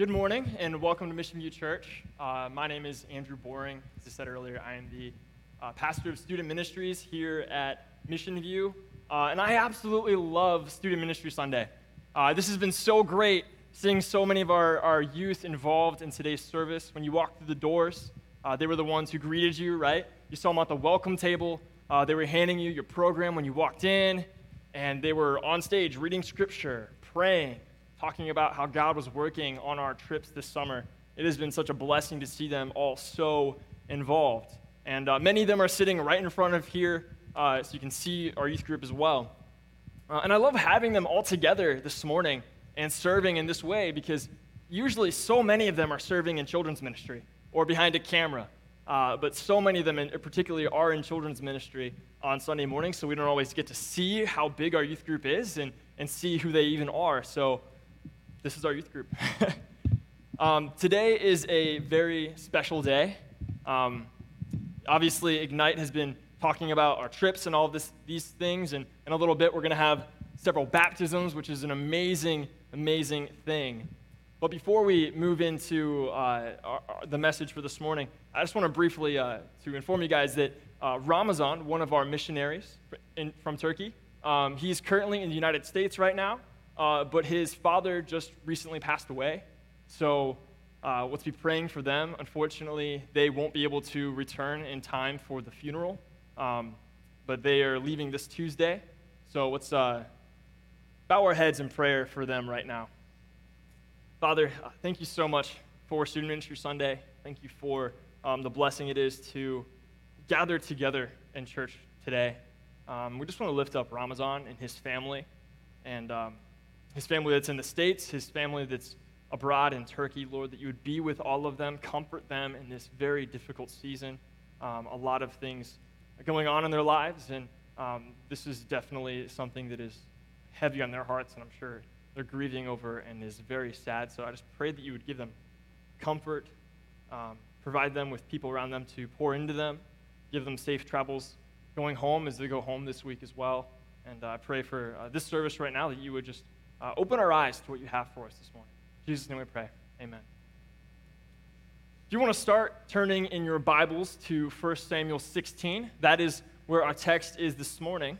Good morning and welcome to Mission View Church. Uh, my name is Andrew Boring. As I said earlier, I am the uh, pastor of student ministries here at Mission View. Uh, and I absolutely love Student Ministry Sunday. Uh, this has been so great seeing so many of our, our youth involved in today's service. When you walked through the doors, uh, they were the ones who greeted you, right? You saw them at the welcome table. Uh, they were handing you your program when you walked in, and they were on stage reading scripture, praying, talking about how God was working on our trips this summer. It has been such a blessing to see them all so involved. And uh, many of them are sitting right in front of here, uh, so you can see our youth group as well. Uh, and I love having them all together this morning and serving in this way because usually so many of them are serving in children's ministry or behind a camera. Uh, but so many of them, in, particularly, are in children's ministry on Sunday morning, so we don't always get to see how big our youth group is and, and see who they even are. So this is our youth group. um, today is a very special day. Um, obviously, Ignite has been talking about our trips and all of this, these things, and in a little bit, we're going to have several baptisms, which is an amazing, amazing thing. But before we move into uh, our, our, the message for this morning, I just want to briefly uh, to inform you guys that uh, Ramazan, one of our missionaries in, from Turkey, um, he's currently in the United States right now. Uh, but his father just recently passed away. So uh, let's be praying for them. Unfortunately, they won't be able to return in time for the funeral, um, but they are leaving this Tuesday. So let's uh, bow our heads in prayer for them right now. Father, uh, thank you so much for Student Ministry Sunday. Thank you for um, the blessing it is to gather together in church today. Um, we just want to lift up Ramazan and his family. And um, his family that's in the States, his family that's abroad in Turkey, Lord, that you would be with all of them, comfort them in this very difficult season. Um, a lot of things are going on in their lives, and um, this is definitely something that is heavy on their hearts, and I'm sure they're grieving over and is very sad. So I just pray that you would give them comfort, um, provide them with people around them to pour into them, give them safe travels going home as they go home this week as well. And uh, I pray for uh, this service right now that you would just uh, open our eyes to what you have for us this morning. In Jesus' name we pray. Amen. Do you want to start turning in your Bibles to 1 Samuel 16? That is where our text is this morning.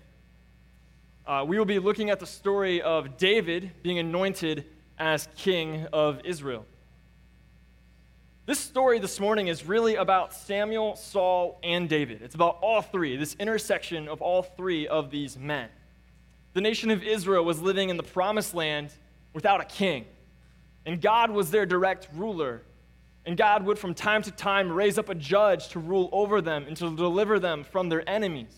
Uh, we will be looking at the story of David being anointed as king of Israel. This story this morning is really about Samuel, Saul, and David. It's about all three, this intersection of all three of these men the nation of Israel was living in the promised land without a king. And God was their direct ruler. And God would, from time to time, raise up a judge to rule over them and to deliver them from their enemies.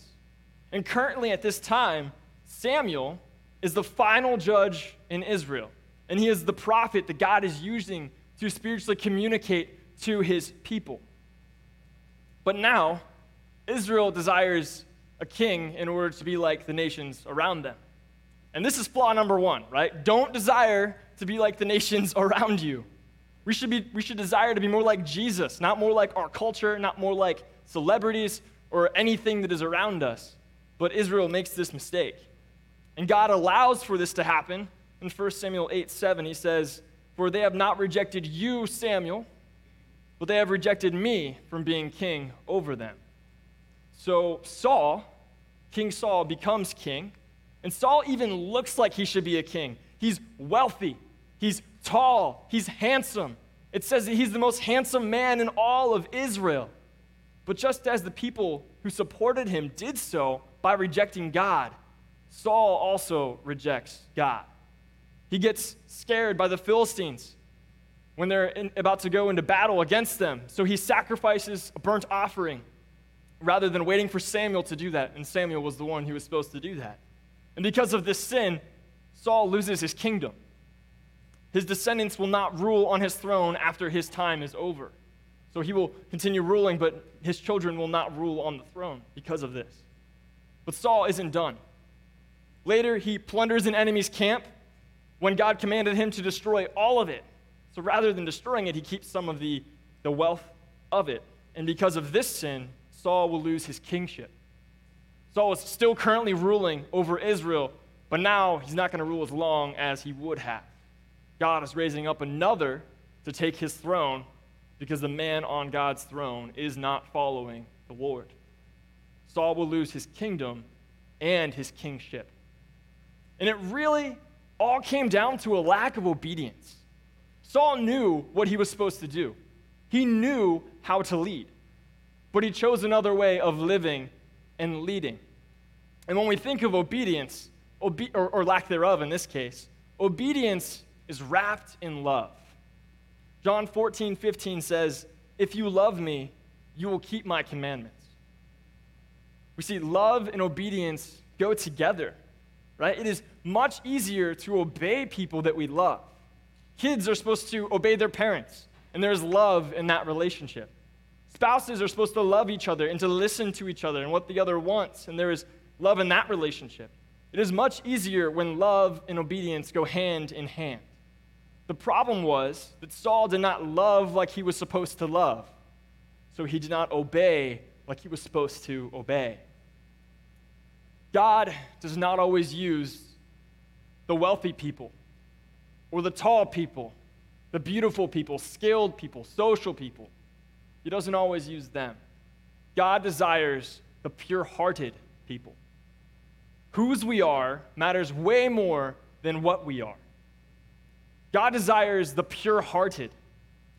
And currently, at this time, Samuel is the final judge in Israel. And he is the prophet that God is using to spiritually communicate to his people. But now, Israel desires a king in order to be like the nations around them. And this is flaw number one, right? Don't desire to be like the nations around you. We should, be, we should desire to be more like Jesus, not more like our culture, not more like celebrities or anything that is around us. But Israel makes this mistake. And God allows for this to happen. In 1 Samuel 8 7, he says, For they have not rejected you, Samuel, but they have rejected me from being king over them. So Saul King Saul becomes king. And Saul even looks like he should be a king. He's wealthy, he's tall, he's handsome. It says that he's the most handsome man in all of Israel. But just as the people who supported him did so by rejecting God, Saul also rejects God. He gets scared by the Philistines when they're in, about to go into battle against them. So he sacrifices a burnt offering rather than waiting for Samuel to do that. And Samuel was the one who was supposed to do that. And because of this sin, Saul loses his kingdom. His descendants will not rule on his throne after his time is over. So he will continue ruling, but his children will not rule on the throne because of this. But Saul isn't done. Later, he plunders an enemy's camp when God commanded him to destroy all of it. So rather than destroying it, he keeps some of the, the wealth of it. And because of this sin, Saul will lose his kingship. Saul is still currently ruling over Israel, but now he's not going to rule as long as he would have. God is raising up another to take his throne because the man on God's throne is not following the Lord. Saul will lose his kingdom and his kingship. And it really all came down to a lack of obedience. Saul knew what he was supposed to do, he knew how to lead, but he chose another way of living and leading. And when we think of obedience, obe- or, or lack thereof in this case, obedience is wrapped in love. John 14, 15 says, If you love me, you will keep my commandments. We see love and obedience go together, right? It is much easier to obey people that we love. Kids are supposed to obey their parents, and there's love in that relationship. Spouses are supposed to love each other and to listen to each other and what the other wants, and there is love in that relationship. It is much easier when love and obedience go hand in hand. The problem was that Saul did not love like he was supposed to love, so he did not obey like he was supposed to obey. God does not always use the wealthy people or the tall people, the beautiful people, skilled people, social people. He doesn't always use them. God desires the pure hearted people. Whose we are matters way more than what we are. God desires the pure hearted.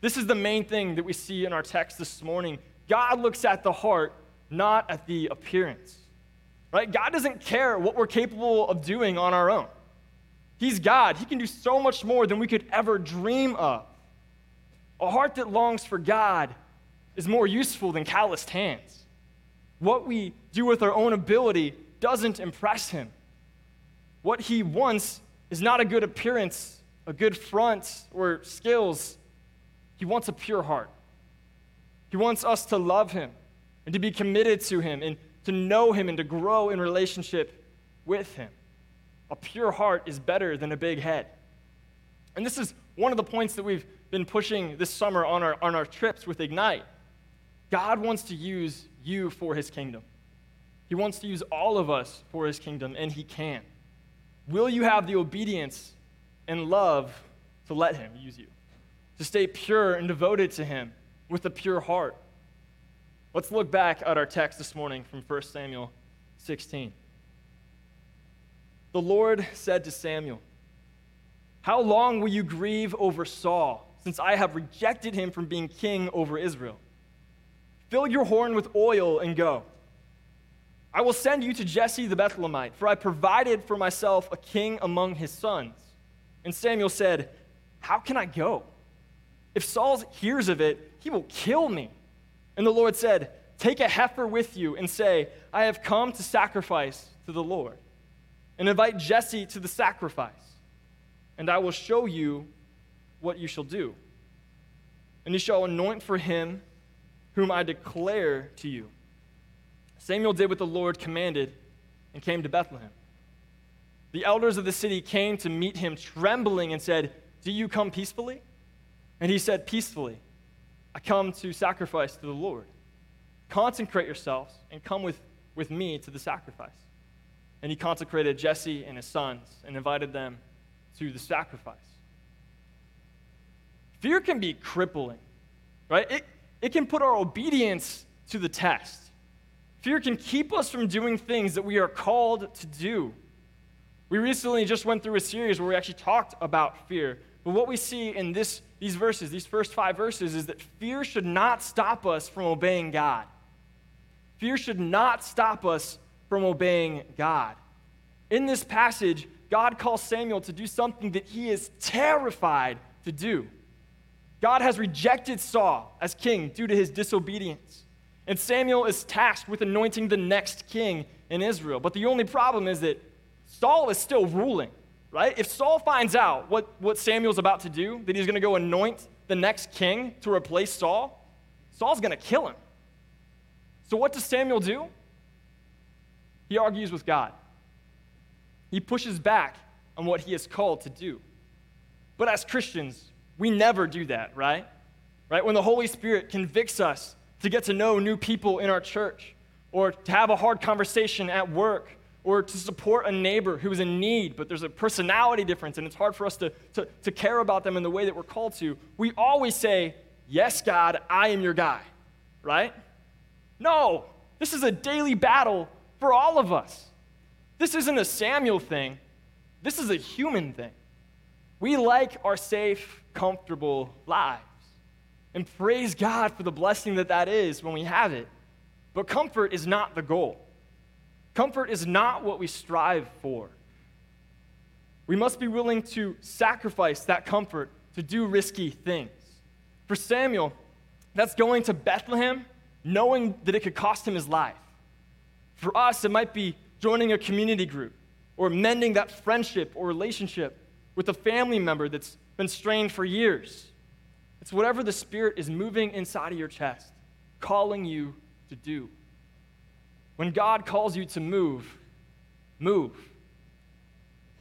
This is the main thing that we see in our text this morning. God looks at the heart, not at the appearance. Right? God doesn't care what we're capable of doing on our own. He's God. He can do so much more than we could ever dream of. A heart that longs for God is more useful than calloused hands. What we do with our own ability doesn't impress him. What he wants is not a good appearance, a good front, or skills. He wants a pure heart. He wants us to love him and to be committed to him and to know him and to grow in relationship with him. A pure heart is better than a big head. And this is one of the points that we've been pushing this summer on our, on our trips with Ignite. God wants to use you for his kingdom. He wants to use all of us for his kingdom, and he can. Will you have the obedience and love to let him use you? To stay pure and devoted to him with a pure heart? Let's look back at our text this morning from 1 Samuel 16. The Lord said to Samuel, How long will you grieve over Saul, since I have rejected him from being king over Israel? Fill your horn with oil and go. I will send you to Jesse the Bethlehemite, for I provided for myself a king among his sons. And Samuel said, How can I go? If Saul hears of it, he will kill me. And the Lord said, Take a heifer with you and say, I have come to sacrifice to the Lord. And invite Jesse to the sacrifice, and I will show you what you shall do. And you shall anoint for him whom I declare to you. Samuel did what the Lord commanded and came to Bethlehem. The elders of the city came to meet him trembling and said, Do you come peacefully? And he said, Peacefully. I come to sacrifice to the Lord. Consecrate yourselves and come with, with me to the sacrifice. And he consecrated Jesse and his sons and invited them to the sacrifice. Fear can be crippling, right? It, it can put our obedience to the test. Fear can keep us from doing things that we are called to do. We recently just went through a series where we actually talked about fear. But what we see in this, these verses, these first five verses, is that fear should not stop us from obeying God. Fear should not stop us from obeying God. In this passage, God calls Samuel to do something that he is terrified to do. God has rejected Saul as king due to his disobedience. And Samuel is tasked with anointing the next king in Israel. But the only problem is that Saul is still ruling, right? If Saul finds out what, what Samuel's about to do, that he's going to go anoint the next king to replace Saul, Saul's going to kill him. So what does Samuel do? He argues with God. He pushes back on what he is called to do. But as Christians, we never do that, right? Right? When the Holy Spirit convicts us to get to know new people in our church, or to have a hard conversation at work, or to support a neighbor who is in need, but there's a personality difference and it's hard for us to, to, to care about them in the way that we're called to, we always say, Yes, God, I am your guy, right? No, this is a daily battle for all of us. This isn't a Samuel thing, this is a human thing. We like our safe, comfortable lives. And praise God for the blessing that that is when we have it. But comfort is not the goal. Comfort is not what we strive for. We must be willing to sacrifice that comfort to do risky things. For Samuel, that's going to Bethlehem knowing that it could cost him his life. For us, it might be joining a community group or mending that friendship or relationship with a family member that's been strained for years. It's whatever the Spirit is moving inside of your chest, calling you to do. When God calls you to move, move.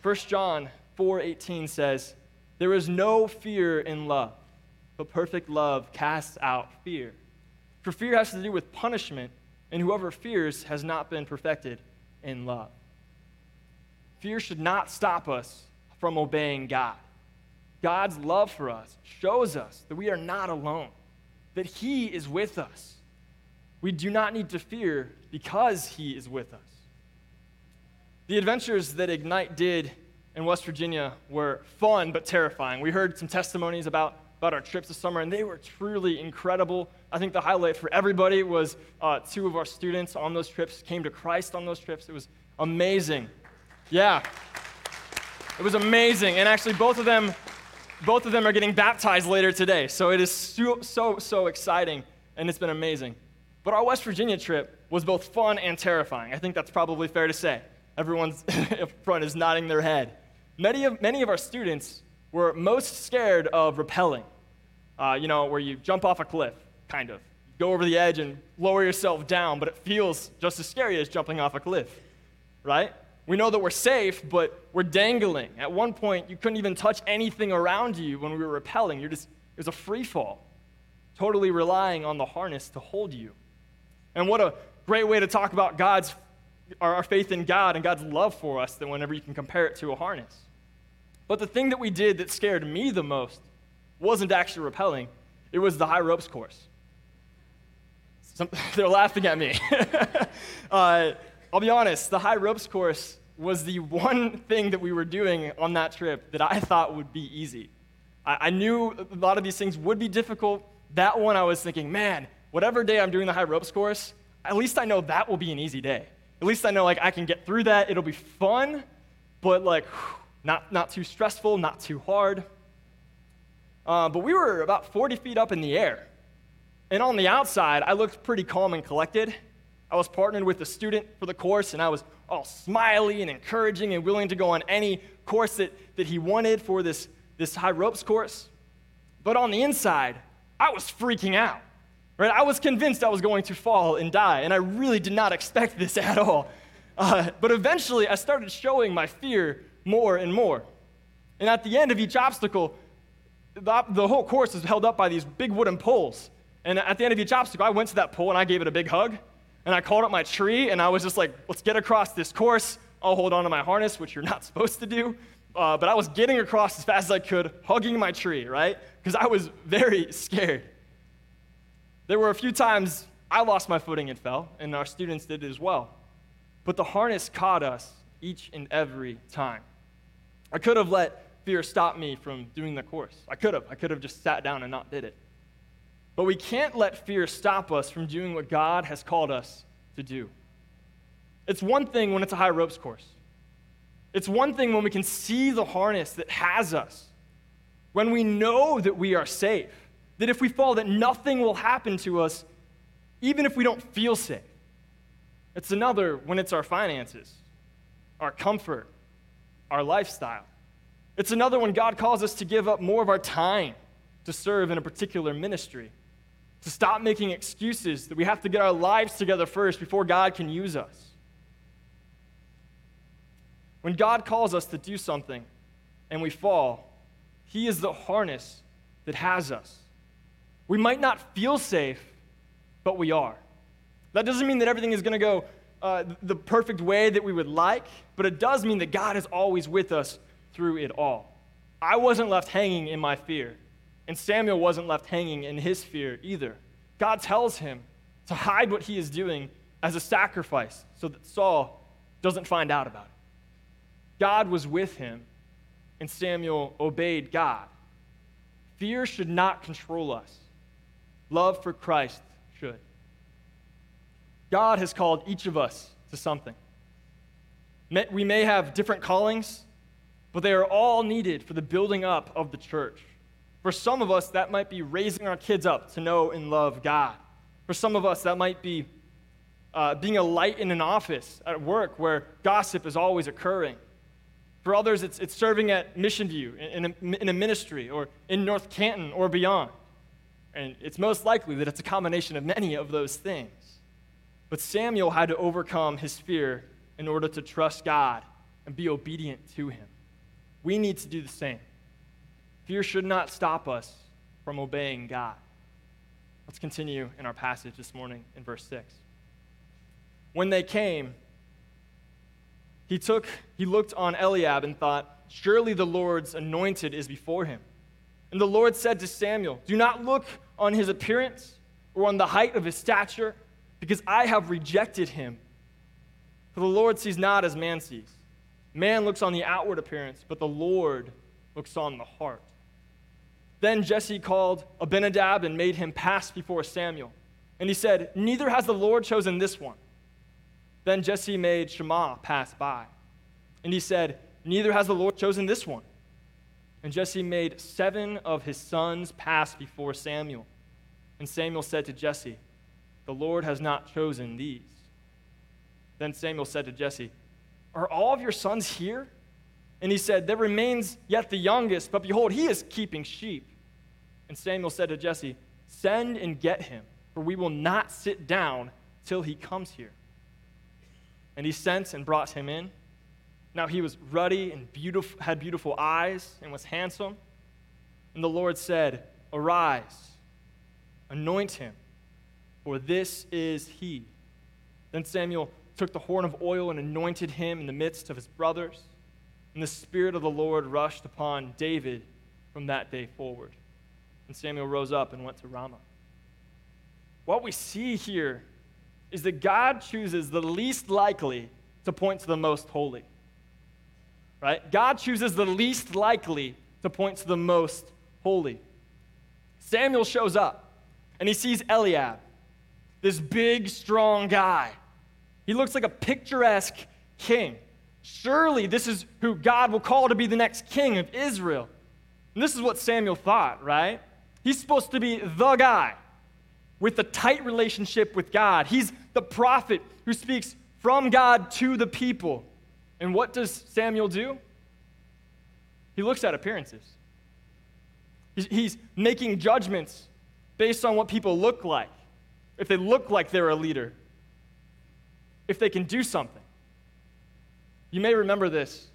1 John 4:18 says, "There is no fear in love, but perfect love casts out fear." For fear has to do with punishment, and whoever fears has not been perfected in love. Fear should not stop us from obeying God. God's love for us shows us that we are not alone, that He is with us. We do not need to fear because He is with us. The adventures that Ignite did in West Virginia were fun but terrifying. We heard some testimonies about, about our trips this summer, and they were truly incredible. I think the highlight for everybody was uh, two of our students on those trips came to Christ on those trips. It was amazing. Yeah. It was amazing. And actually, both of them both of them are getting baptized later today. So it is so, so, so exciting, and it's been amazing. But our West Virginia trip was both fun and terrifying. I think that's probably fair to say. Everyone up front is nodding their head. Many of, many of our students were most scared of rappelling, uh, you know, where you jump off a cliff, kind of. You Go over the edge and lower yourself down, but it feels just as scary as jumping off a cliff, right? We know that we're safe, but we're dangling. At one point, you couldn't even touch anything around you when we were rappelling. You're just, it was a free fall, totally relying on the harness to hold you. And what a great way to talk about God's, our, faith in God and God's love for us than whenever you can compare it to a harness. But the thing that we did that scared me the most wasn't actually rappelling, it was the high ropes course. Some, they're laughing at me. uh, I'll be honest, the high ropes course was the one thing that we were doing on that trip that I thought would be easy. I, I knew a lot of these things would be difficult. That one, I was thinking, man, whatever day I'm doing the high ropes course, at least I know that will be an easy day. At least I know like I can get through that. It'll be fun, but like not, not too stressful, not too hard. Uh, but we were about 40 feet up in the air. And on the outside, I looked pretty calm and collected. I was partnered with a student for the course, and I was all smiley and encouraging and willing to go on any course that, that he wanted for this, this high ropes course. But on the inside, I was freaking out. Right? I was convinced I was going to fall and die, and I really did not expect this at all. Uh, but eventually, I started showing my fear more and more. And at the end of each obstacle, the, the whole course is held up by these big wooden poles. And at the end of each obstacle, I went to that pole and I gave it a big hug and I called up my tree and I was just like, let's get across this course. I'll hold on to my harness, which you're not supposed to do. Uh, but I was getting across as fast as I could, hugging my tree, right? Because I was very scared. There were a few times I lost my footing and fell, and our students did as well. But the harness caught us each and every time. I could have let fear stop me from doing the course. I could have. I could have just sat down and not did it. But we can't let fear stop us from doing what God has called us to do. It's one thing when it's a high ropes course. It's one thing when we can see the harness that has us, when we know that we are safe, that if we fall, that nothing will happen to us, even if we don't feel safe. It's another when it's our finances, our comfort, our lifestyle. It's another when God calls us to give up more of our time to serve in a particular ministry to stop making excuses that we have to get our lives together first before God can use us. When God calls us to do something and we fall, He is the harness that has us. We might not feel safe, but we are. That doesn't mean that everything is going to go uh, the perfect way that we would like, but it does mean that God is always with us through it all. I wasn't left hanging in my fear, and Samuel wasn't left hanging in his fear either. God tells him to hide what he is doing as a sacrifice so that Saul doesn't find out about it. God was with him, and Samuel obeyed God. Fear should not control us, love for Christ should. God has called each of us to something. We may have different callings, but they are all needed for the building up of the church. For some of us, that might be raising our kids up to know and love God. For some of us, that might be uh, being a light in an office at work where gossip is always occurring. For others, it's, it's serving at Mission View in, a, in a ministry or in North Canton or beyond. And it's most likely that it's a combination of many of those things. But Samuel had to overcome his fear in order to trust God and be obedient to him. We need to do the same. Fear should not stop us from obeying God. Let's continue in our passage this morning in verse 6. When they came, he took he looked on Eliab and thought, "Surely the Lord's anointed is before him." And the Lord said to Samuel, "Do not look on his appearance or on the height of his stature, because I have rejected him. For the Lord sees not as man sees. Man looks on the outward appearance, but the Lord looks on the heart. Then Jesse called Abinadab and made him pass before Samuel. And he said, Neither has the Lord chosen this one. Then Jesse made Shammah pass by. And he said, Neither has the Lord chosen this one. And Jesse made seven of his sons pass before Samuel. And Samuel said to Jesse, the Lord has not chosen these. Then Samuel said to Jesse, Are all of your sons here? And he said, There remains yet the youngest, but behold, he is keeping sheep. And Samuel said to Jesse, Send and get him, for we will not sit down till he comes here. And he sent and brought him in. Now he was ruddy and beautiful, had beautiful eyes and was handsome. And the Lord said, Arise, anoint him for this is he. Then Samuel took the horn of oil and anointed him in the midst of his brothers. And the Spirit of the Lord rushed upon David from that day forward. And Samuel rose up and went to Ramah. What we see here is that God chooses the least likely to point to the most holy. Right? God chooses the least likely to point to the most holy. Samuel shows up and he sees Eliab this big, strong guy. He looks like a picturesque king. Surely this is who God will call to be the next king of Israel. And this is what Samuel thought, right? He's supposed to be the guy with a tight relationship with God. He's the prophet who speaks from God to the people. And what does Samuel do? He looks at appearances. He's making judgments based on what people look like if they look like they're a leader, if they can do something. You may remember this,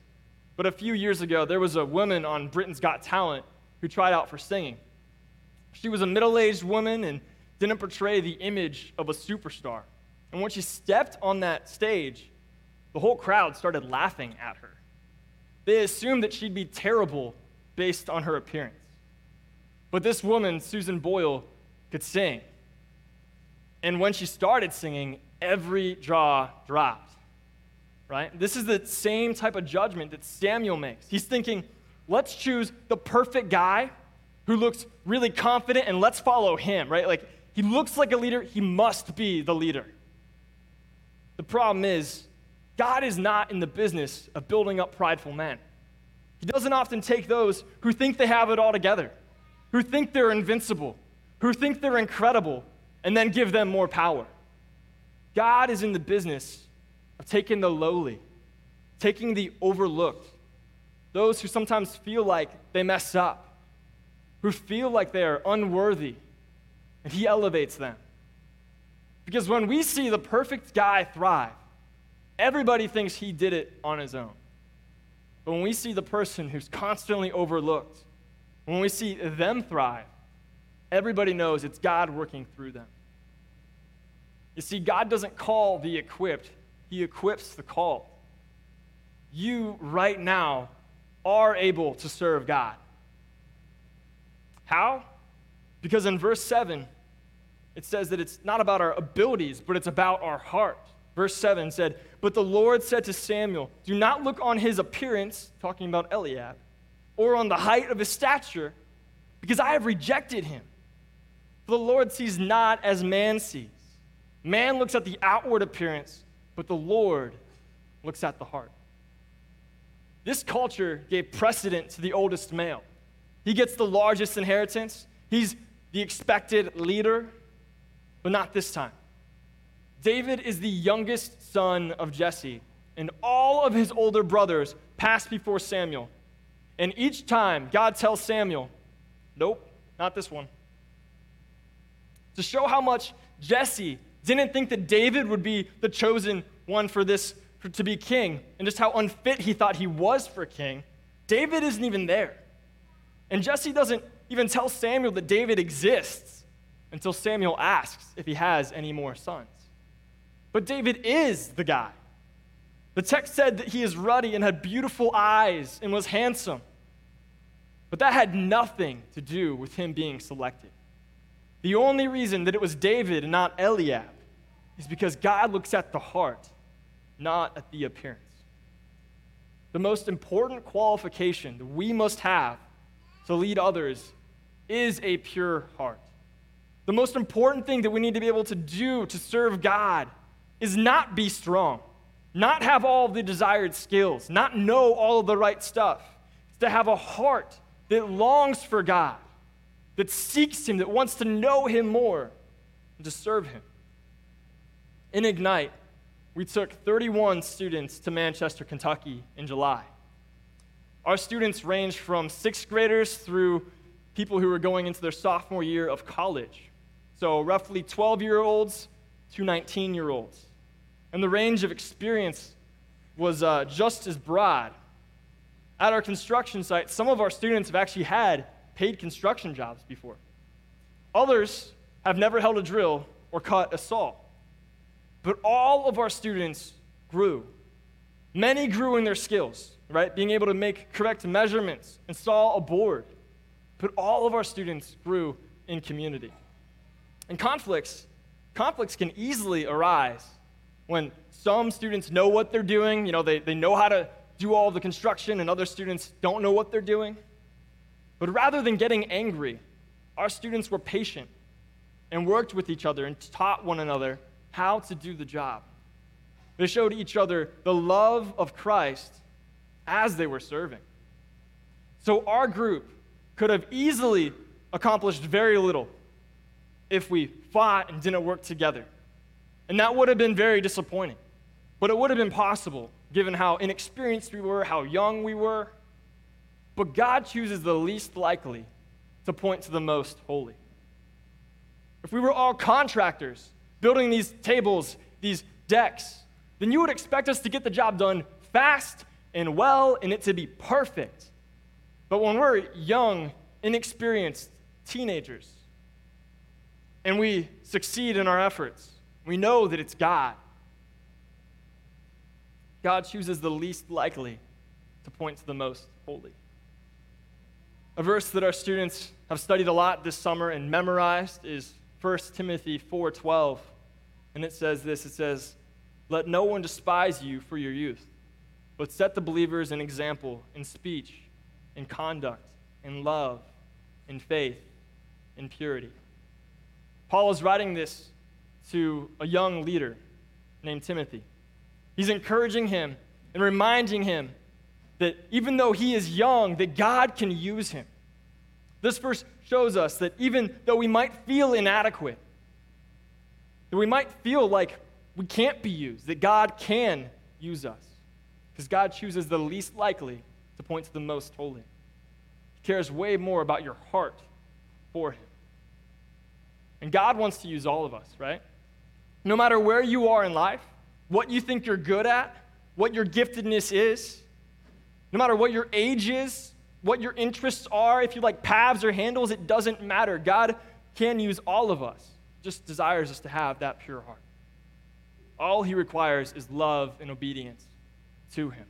but a few years ago, there was a woman on Britain's Got Talent who tried out for singing. She was a middle aged woman and didn't portray the image of a superstar. And when she stepped on that stage, the whole crowd started laughing at her. They assumed that she'd be terrible based on her appearance. But this woman, Susan Boyle, could sing. And when she started singing, every jaw dropped. Right? This is the same type of judgment that Samuel makes. He's thinking, let's choose the perfect guy who looks really confident and let's follow him, right? Like, he looks like a leader, he must be the leader. The problem is, God is not in the business of building up prideful men. He doesn't often take those who think they have it all together, who think they're invincible, who think they're incredible, and then give them more power. God is in the business of taking the lowly, taking the overlooked, those who sometimes feel like they mess up, who feel like they are unworthy, and He elevates them. Because when we see the perfect guy thrive, everybody thinks he did it on his own. But when we see the person who's constantly overlooked, when we see them thrive, everybody knows it's God working through them. You see, God doesn't call the equipped, he equips the called. You, right now, are able to serve God. How? Because in verse 7, it says that it's not about our abilities, but it's about our heart. Verse 7 said, But the Lord said to Samuel, Do not look on his appearance, talking about Eliab, or on the height of his stature, because I have rejected him. For the Lord sees not as man sees. Man looks at the outward appearance, but the Lord looks at the heart. This culture gave precedent to the oldest male. He gets the largest inheritance, he's the expected leader, but not this time. David is the youngest son of Jesse, and all of his older brothers passed before Samuel. And each time, God tells Samuel, Nope, not this one. To show how much Jesse didn't think that David would be the chosen one for this for, to be king, and just how unfit he thought he was for king, David isn't even there. And Jesse doesn't even tell Samuel that David exists until Samuel asks if he has any more sons. But David is the guy. The text said that he is ruddy and had beautiful eyes and was handsome. But that had nothing to do with him being selected. The only reason that it was David and not Eliab is because God looks at the heart, not at the appearance. The most important qualification that we must have to lead others is a pure heart. The most important thing that we need to be able to do to serve God is not be strong, not have all the desired skills, not know all of the right stuff. It's to have a heart that longs for God, that seeks Him, that wants to know Him more, and to serve Him. In Ignite, we took 31 students to Manchester, Kentucky in July. Our students range from sixth graders through people who are going into their sophomore year of college. So, roughly 12 year olds to 19 year olds. And the range of experience was uh, just as broad. At our construction site, some of our students have actually had paid construction jobs before. Others have never held a drill or cut a saw. But all of our students grew. Many grew in their skills, right? Being able to make correct measurements, install a board. But all of our students grew in community. And conflicts, conflicts can easily arise when some students know what they're doing, you know, they, they know how to do all the construction, and other students don't know what they're doing. But rather than getting angry, our students were patient and worked with each other and taught one another how to do the job. They showed each other the love of Christ as they were serving. So our group could have easily accomplished very little if we fought and didn't work together. And that would have been very disappointing. But it would have been possible, given how inexperienced we were, how young we were. But God chooses the least likely to point to the most holy. If we were all contractors building these tables, these decks, then you would expect us to get the job done fast and well and it to be perfect. But when we're young, inexperienced teenagers, and we succeed in our efforts, we know that it's God. God chooses the least likely to point to the most holy. A verse that our students have studied a lot this summer and memorized is 1 Timothy 4:12. And it says this, it says, "Let no one despise you for your youth, but set the believers an example in speech, in conduct, in love, in faith, in purity." Paul is writing this to a young leader named Timothy. He's encouraging him and reminding him that even though he is young, that God can use him. This verse shows us that even though we might feel inadequate, that we might feel like we can't be used, that God can use us. Because God chooses the least likely to point to the most holy. He cares way more about your heart for Him. And God wants to use all of us, right? No matter where you are in life, what you think you're good at, what your giftedness is, no matter what your age is, what your interests are, if you like paths or handles, it doesn't matter. God can use all of us, just desires us to have that pure heart. All he requires is love and obedience to him.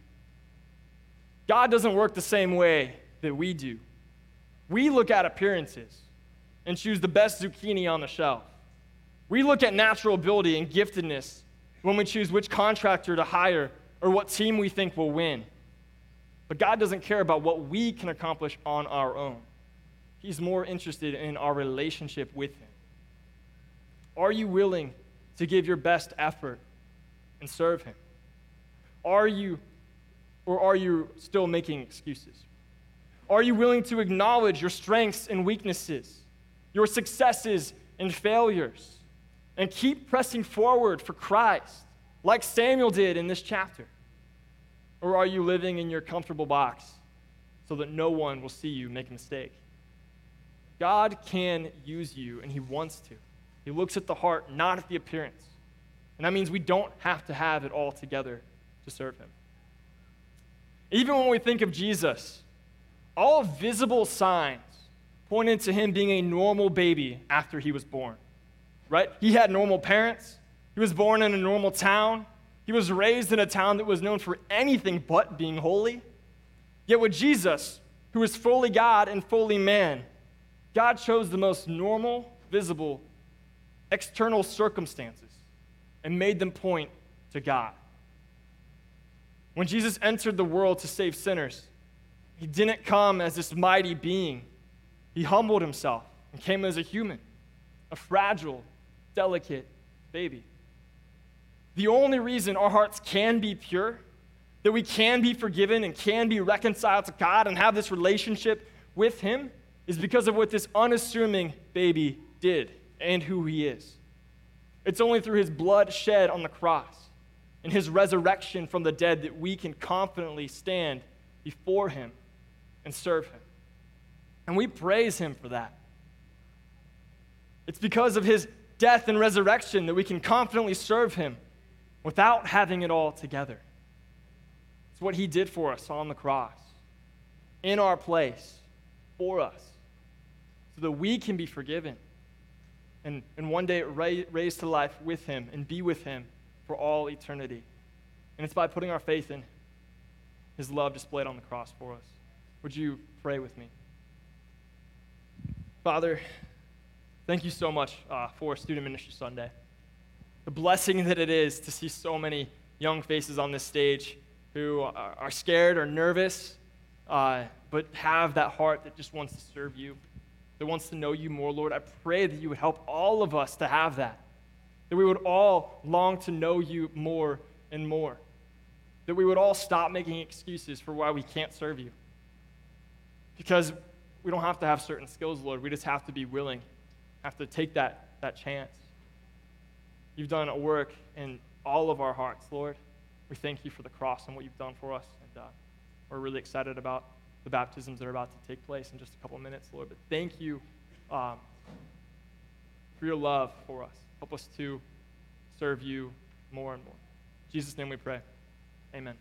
God doesn't work the same way that we do. We look at appearances and choose the best zucchini on the shelf. We look at natural ability and giftedness when we choose which contractor to hire or what team we think will win. But God doesn't care about what we can accomplish on our own. He's more interested in our relationship with Him. Are you willing to give your best effort and serve Him? Are you, or are you still making excuses? Are you willing to acknowledge your strengths and weaknesses, your successes and failures, and keep pressing forward for Christ, like Samuel did in this chapter? Or are you living in your comfortable box so that no one will see you make a mistake? God can use you, and He wants to. He looks at the heart, not at the appearance. And that means we don't have to have it all together to serve Him. Even when we think of Jesus, all visible signs pointed to Him being a normal baby after He was born, right? He had normal parents, He was born in a normal town, He was raised in a town that was known for anything but being holy. Yet with Jesus, who was fully God and fully man, God chose the most normal, visible, external circumstances and made them point to God. When Jesus entered the world to save sinners, he didn't come as this mighty being. He humbled himself and came as a human, a fragile, delicate baby. The only reason our hearts can be pure, that we can be forgiven and can be reconciled to God and have this relationship with Him, is because of what this unassuming baby did and who he is. It's only through his blood shed on the cross and his resurrection from the dead that we can confidently stand before him and serve him. And we praise him for that. It's because of his death and resurrection that we can confidently serve him without having it all together. It's what he did for us on the cross, in our place, for us so that we can be forgiven and, and one day raised to life with Him and be with Him for all eternity. And it's by putting our faith in His love displayed on the cross for us. Would you pray with me? Father, thank you so much uh, for Student Ministry Sunday. The blessing that it is to see so many young faces on this stage who are, are scared or nervous, uh, but have that heart that just wants to serve you that wants to know you more, Lord. I pray that you would help all of us to have that. That we would all long to know you more and more. That we would all stop making excuses for why we can't serve you. Because we don't have to have certain skills, Lord. We just have to be willing, have to take that, that chance. You've done a work in all of our hearts, Lord. We thank you for the cross and what you've done for us. And uh, we're really excited about the baptisms that are about to take place in just a couple minutes, Lord. But thank you um, for your love for us. Help us to serve you more and more. In Jesus' name we pray. Amen.